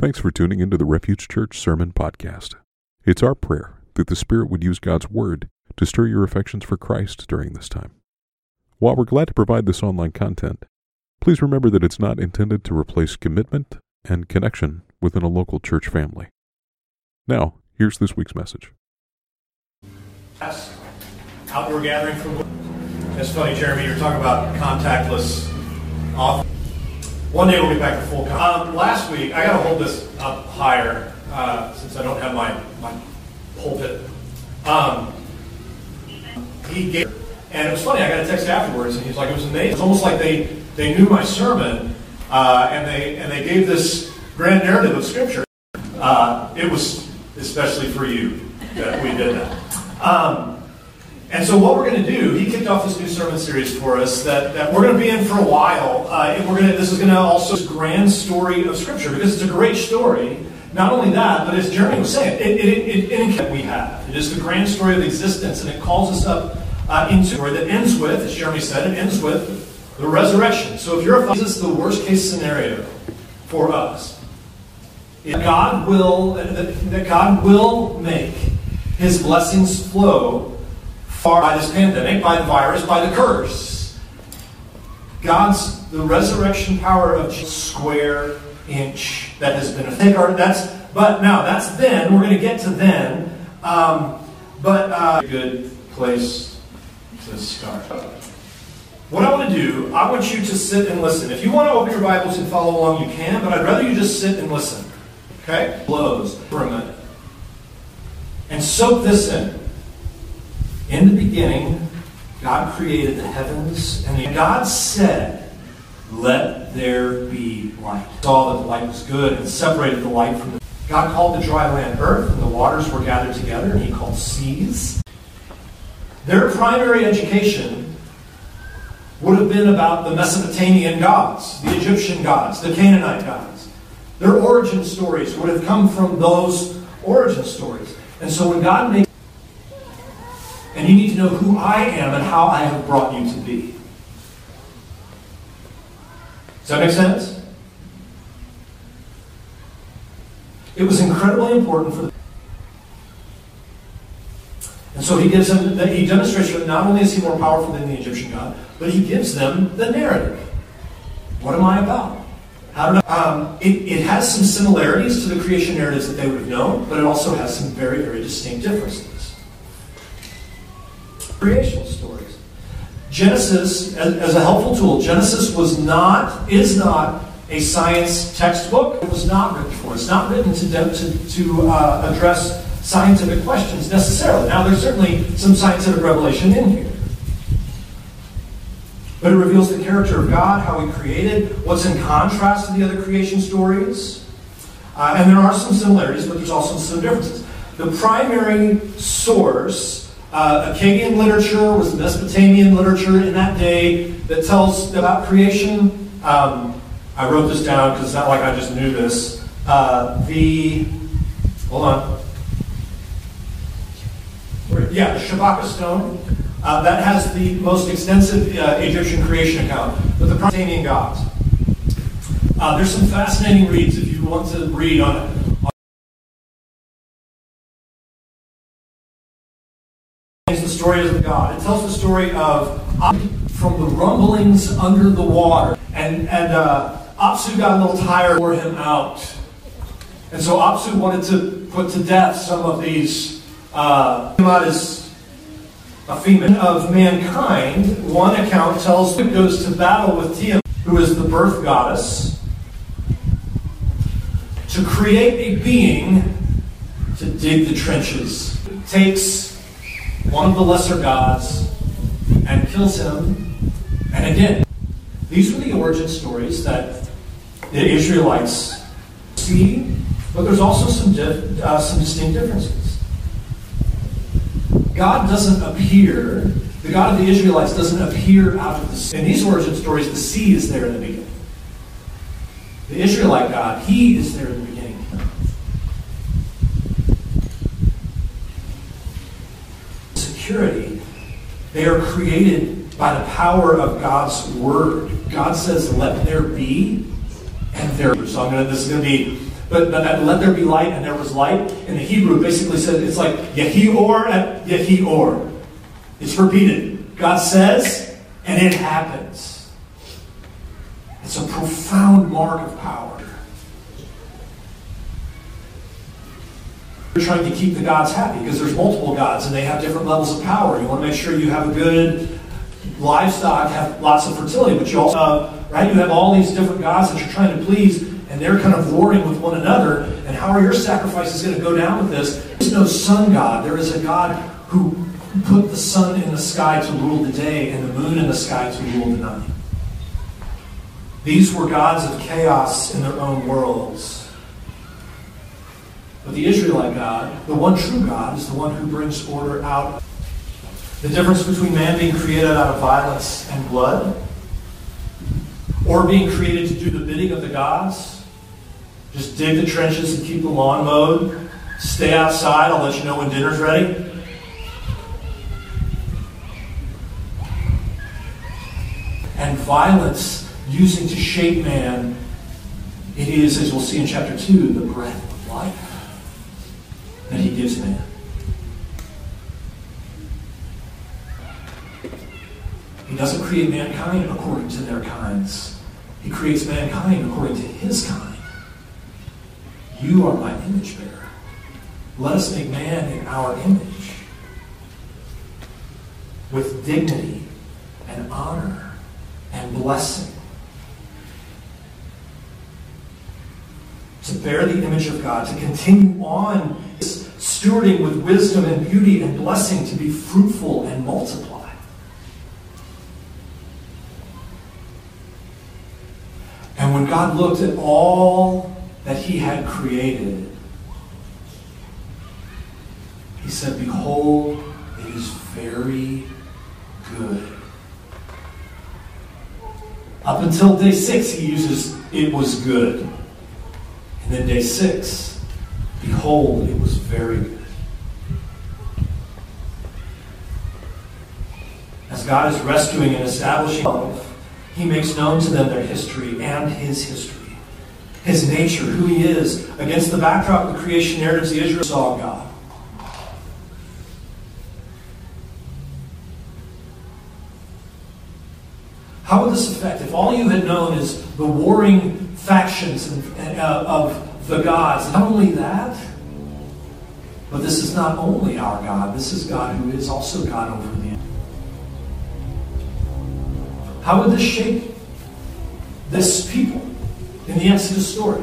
Thanks for tuning into the Refuge Church Sermon Podcast. It's our prayer that the Spirit would use God's Word to stir your affections for Christ during this time. While we're glad to provide this online content, please remember that it's not intended to replace commitment and connection within a local church family. Now, here's this week's message. Outdoor gathering for. It's funny, Jeremy, you're talking about contactless off. One day we'll get back to full. Um, last week, I got to hold this up higher uh, since I don't have my, my pulpit. Um, he gave, and it was funny, I got a text afterwards, and he's like, it was amazing. It was almost like they, they knew my sermon, uh, and, they, and they gave this grand narrative of Scripture. Uh, it was especially for you that we did that. Um, and so what we're going to do, he kicked off this new sermon series for us that, that we're going to be in for a while. Uh, and we're going to, this is going to also this grand story of Scripture because it's a great story. Not only that, but as Jeremy was saying, it, it, it, it we have. It is the grand story of existence, and it calls us up uh, into story that ends with, as Jeremy said, it ends with the resurrection. So if you're a this is the worst case scenario for us. God will that God will make His blessings flow by this pandemic, by the virus, by the curse. God's the resurrection power of square inch. That has been a our, that's but now that's then. We're going to get to then. Um, but uh, good place to start. What i want to do i want you to sit and listen. If you want to open your bibles and follow along you can but i'd rather you just sit and listen. Okay? Blows for a minute. And soak this in in the beginning, God created the heavens, and God said, Let there be light. Saw that the light was good and separated the light from the. God called the dry land earth, and the waters were gathered together, and he called seas. Their primary education would have been about the Mesopotamian gods, the Egyptian gods, the Canaanite gods. Their origin stories would have come from those origin stories. And so when God made and you need to know who I am and how I have brought you to be. Does that make sense? It was incredibly important for and so he gives them, he demonstrates that not only is he more powerful than the Egyptian God, but he gives them the narrative. What am I about? How did I, um, it, it has some similarities to the creation narratives that they would have known, but it also has some very, very distinct differences creation stories. Genesis, as, a helpful tool, Genesis was not, is not a science textbook. It was not written for. It's not written to, to, to uh, address scientific questions necessarily. Now, there's certainly some scientific revelation in here. But it reveals the character of God, how He created, what's in contrast to the other creation stories. Uh, and there are some similarities, but there's also some differences. The primary source uh, Akkadian literature was Mesopotamian literature in that day that tells about creation. Um, I wrote this down because it's not like I just knew this. Uh, the, hold on. Yeah, the Shabaka stone. Uh, that has the most extensive uh, Egyptian creation account, with the Mesopotamian gods. Uh, there's some fascinating reads if you want to read on it. Story of God. It tells the story of from the rumblings under the water. And, and uh, Apsu got a little tired, wore him out. And so Apsu wanted to put to death some of these. Uh, is a female of mankind. One account tells it goes to battle with Tiamat, who is the birth goddess, to create a being to dig the trenches. Takes one of the lesser gods and kills him. And again, these were the origin stories that the Israelites see, but there's also some, di- uh, some distinct differences. God doesn't appear, the God of the Israelites doesn't appear out of the sea. In these origin stories, the sea is there in the beginning. The Israelite God, He is there in the beginning. They are created by the power of God's word. God says, let there be, and there. So I'm gonna, this is going to be But, but that let there be light and there was light in the Hebrew basically says it's like Yehi-or and Yehi-or. It's repeated. God says and it happens. It's a profound mark of You're trying to keep the gods happy because there's multiple gods and they have different levels of power. You want to make sure you have a good livestock, have lots of fertility, but you also, uh, right? You have all these different gods that you're trying to please, and they're kind of warring with one another. And how are your sacrifices going to go down with this? There's no sun god. There is a God who put the sun in the sky to rule the day and the moon in the sky to rule the night. These were gods of chaos in their own worlds. But the Israelite God, the one true God, is the one who brings order out. The difference between man being created out of violence and blood, or being created to do the bidding of the gods, just dig the trenches and keep the lawn mowed, stay outside, I'll let you know when dinner's ready. And violence using to shape man, it is, as we'll see in chapter 2, the breath of life that he gives man. He doesn't create mankind according to their kinds. He creates mankind according to his kind. You are my image bearer. Let us make man in our image with dignity and honor and blessing. To bear the image of God, to continue on stewarding with wisdom and beauty and blessing to be fruitful and multiply. And when God looked at all that he had created, he said, Behold, it is very good. Up until day six, he uses it was good. And then day six, Behold, it was very good. As God is rescuing and establishing love, He makes known to them their history and His history, His nature, who He is, against the backdrop of the creation narratives the Israel saw God. How would this affect if all you had known is the warring factions uh, of the gods. Not only that, but this is not only our God, this is God who is also God over the end. How would this shape this people in the Exodus story?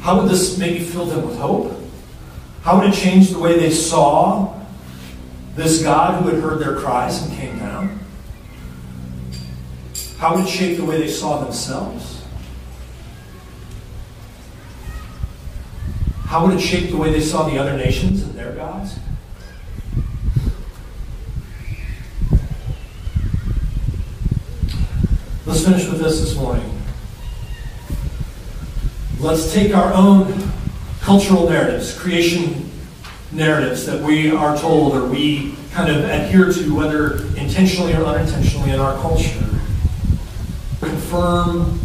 How would this maybe fill them with hope? How would it change the way they saw this God who had heard their cries and came down? How would it shape the way they saw themselves? How would it shape the way they saw the other nations and their gods? Let's finish with this this morning. Let's take our own cultural narratives, creation narratives that we are told or we kind of adhere to, whether intentionally or unintentionally in our culture, confirm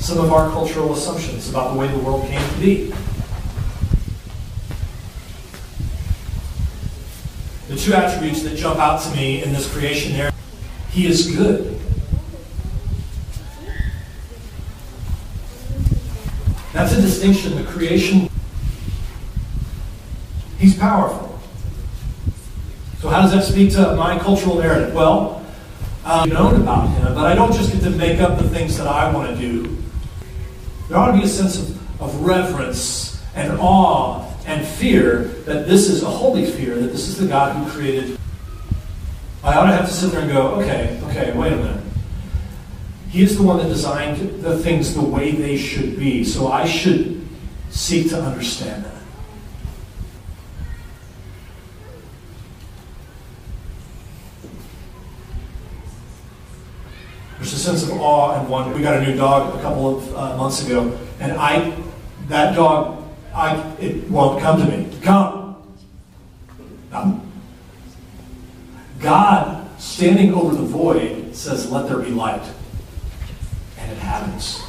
some of our cultural assumptions about the way the world came to be. The two attributes that jump out to me in this creation narrative. He is good. That's a distinction. The creation, he's powerful. So, how does that speak to my cultural narrative? Well, um, known about him, but I don't just get to make up the things that I want to do. There ought to be a sense of, of reverence and awe and fear that this is a holy fear, that this is the God who created. I ought to have to sit there and go, okay, okay, wait a minute. He is the one that designed the things the way they should be, so I should seek to understand that. There's a sense of awe and wonder. We got a new dog a couple of uh, months ago, and I, that dog I, it won't come to me. Come. No. God, standing over the void, says, Let there be light. And it happens.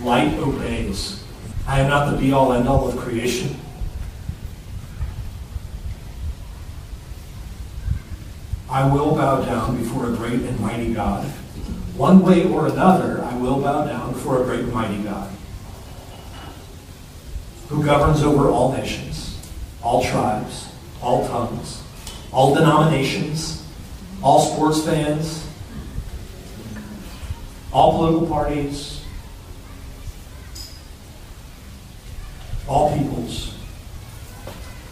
Light obeys. I am not the be all end all of creation. I will bow down before a great and mighty God. One way or another, I will bow down before a great and mighty God who governs over all nations, all tribes, all tongues, all denominations, all sports fans, all political parties, all peoples.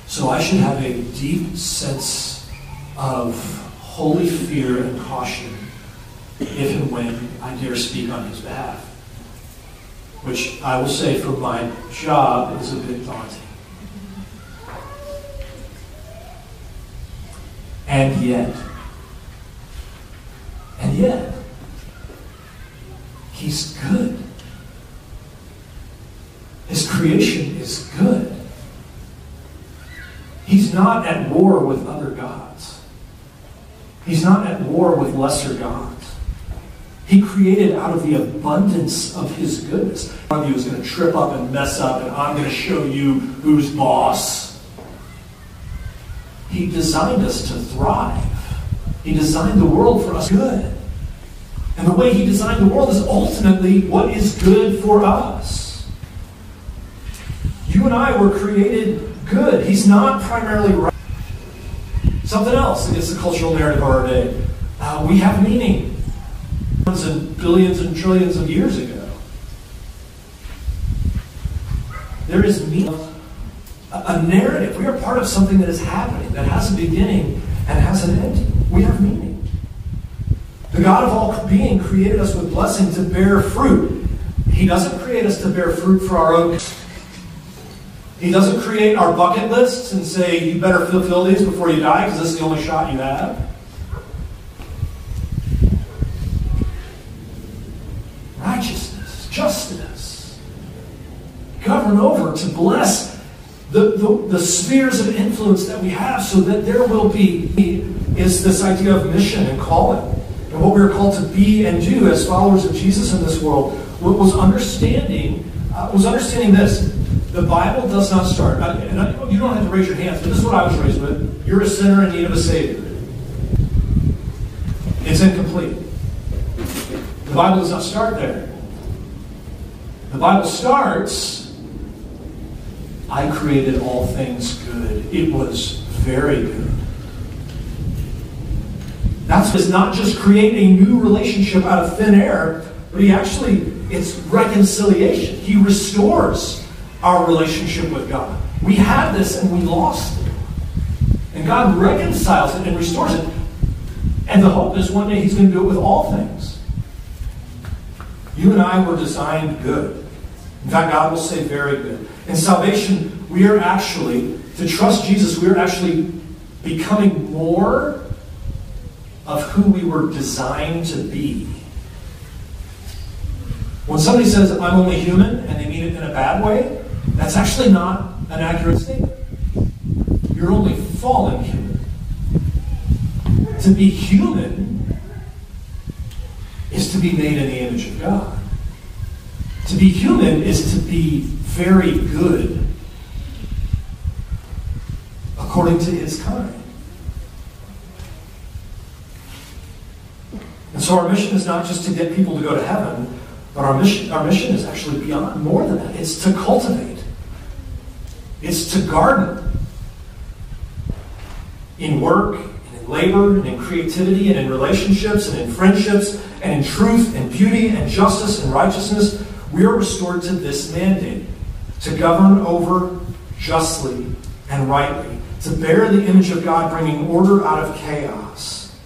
So I should have a deep sense of holy fear and caution if and when I dare speak on his behalf. Which I will say for my job is a bit daunting. And yet, and yet, he's good. His creation is good. He's not at war with other gods. He's not at war with lesser gods. He created out of the abundance of his goodness. One of you is going to trip up and mess up, and I'm going to show you who's boss. He designed us to thrive. He designed the world for us good. And the way he designed the world is ultimately what is good for us. You and I were created good. He's not primarily right. Something else against the cultural narrative of our day. Uh, we have meaning. And billions and trillions of years ago. There is meaning. A, a narrative. We are part of something that is happening, that has a beginning and has an end. We have meaning. The God of all being created us with blessing to bear fruit. He doesn't create us to bear fruit for our own. He doesn't create our bucket lists and say, you better fulfill these before you die because this is the only shot you have. Justice, govern over to bless the, the, the spheres of influence that we have so that there will be is this idea of mission and calling. And what we are called to be and do as followers of Jesus in this world was understanding uh, was understanding this. The Bible does not start, and I, you don't have to raise your hands, but this is what I was raised with. You're a sinner in need of a Savior. It's incomplete. The Bible does not start there. The Bible starts, I created all things good. It was very good. That's does not just create a new relationship out of thin air, but he actually, it's reconciliation. He restores our relationship with God. We had this and we lost it. And God reconciles it and restores it. And the hope is one day He's going to do it with all things. You and I were designed good. In fact, God will say very good. In salvation, we are actually, to trust Jesus, we are actually becoming more of who we were designed to be. When somebody says, I'm only human, and they mean it in a bad way, that's actually not an accurate statement. You're only fallen human. To be human is to be made in the image of God. To be human is to be very good according to his kind. And so our mission is not just to get people to go to heaven, but our mission, our mission is actually beyond more than that. It's to cultivate. It's to garden. In work, and in labor, and in creativity, and in relationships, and in friendships, and in truth, and beauty, and justice, and righteousness, we are restored to this mandate to govern over justly and rightly, to bear the image of God, bringing order out of chaos,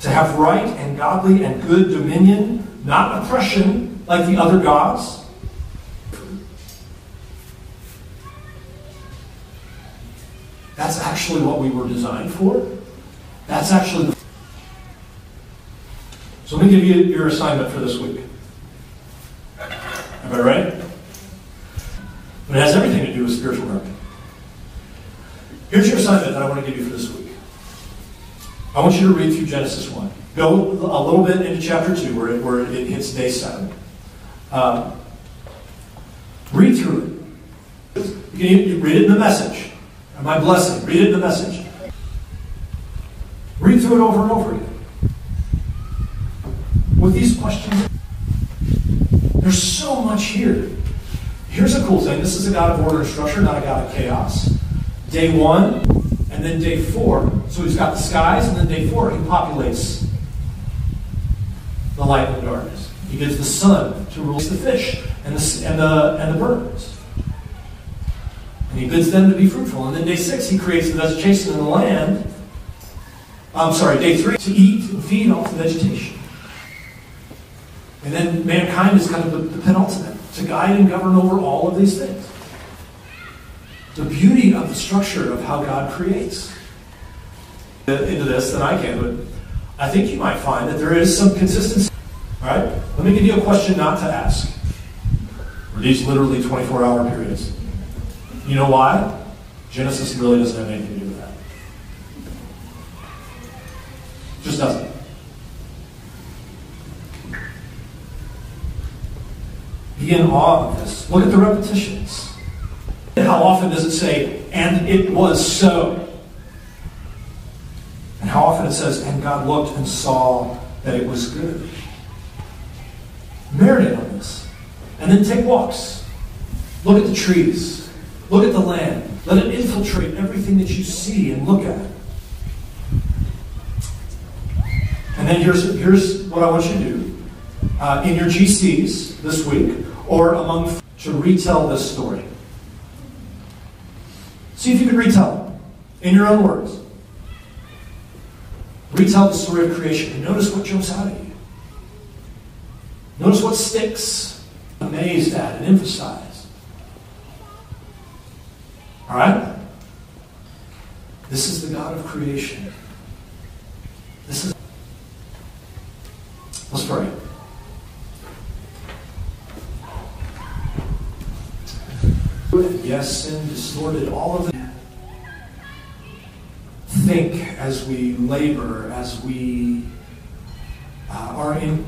to have right and godly and good dominion, not oppression like the other gods. That's actually what we were designed for. That's actually the. So let me give you your assignment for this week. Everybody right? But it has everything to do with spiritual gardening. Here's your assignment that I want to give you for this week. I want you to read through Genesis 1. Go a little bit into chapter 2 where it, where it hits day 7. Uh, read through it. You can read it in the message. My blessing. Read it in the message. Read through it over and over again. With these questions, there's so much here. Here's a cool thing. This is a God of order and structure, not a God of chaos. Day one, and then day four. So he's got the skies, and then day four, he populates the light and the darkness. He gives the sun to release the fish and the, and the, and the birds. And he bids them to be fruitful. And then day six, he creates the vegetation in the land. I'm sorry, day three, to eat and feed off the vegetation. And then mankind is kind of the, the penultimate, to guide and govern over all of these things. The beauty of the structure of how God creates uh, into this than I can, but I think you might find that there is some consistency. All right? Let me give you a question not to ask. Are these literally 24 hour periods? You know why? Genesis really doesn't have anything to do with that. Just doesn't. Be in awe of this. Look at the repetitions. How often does it say, and it was so? And how often it says, and God looked and saw that it was good. Marinate on this. And then take walks. Look at the trees. Look at the land. Let it infiltrate everything that you see and look at. And then here's, here's what I want you to do. Uh, in your GCs this week, or among to retell this story. See if you can retell in your own words. Retell the story of creation and notice what jumps out at you. Notice what sticks, amazed at, and emphasized. All right? This is the God of creation. This is. Let's pray. Yes, sin distorted all of it. Think as we labor, as we uh, are in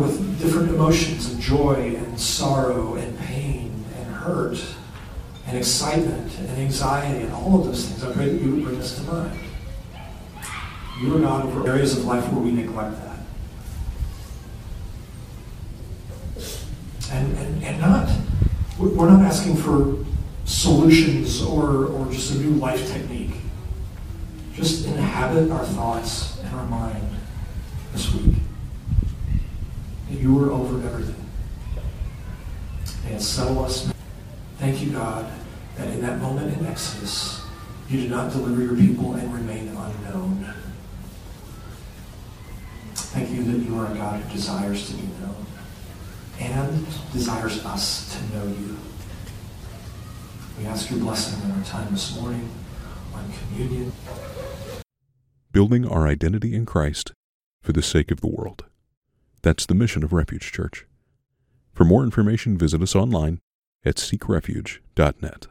with different emotions of joy and sorrow and pain and hurt and excitement and anxiety and all of those things. I pray that you would bring us to mind. You are God over areas of life where we neglect that. And, and, and not, we're not asking for solutions or, or just a new life technique. Just inhabit our thoughts and our mind this week. That you are over everything. And settle us. Thank you, God, that in that moment in Exodus, you did not deliver your people and remain unknown. Thank you that you are a God who desires to be known and desires us to know you. We ask your blessing on our time this morning on communion. Building our identity in Christ for the sake of the world. That's the mission of Refuge Church. For more information, visit us online at seekrefuge.net.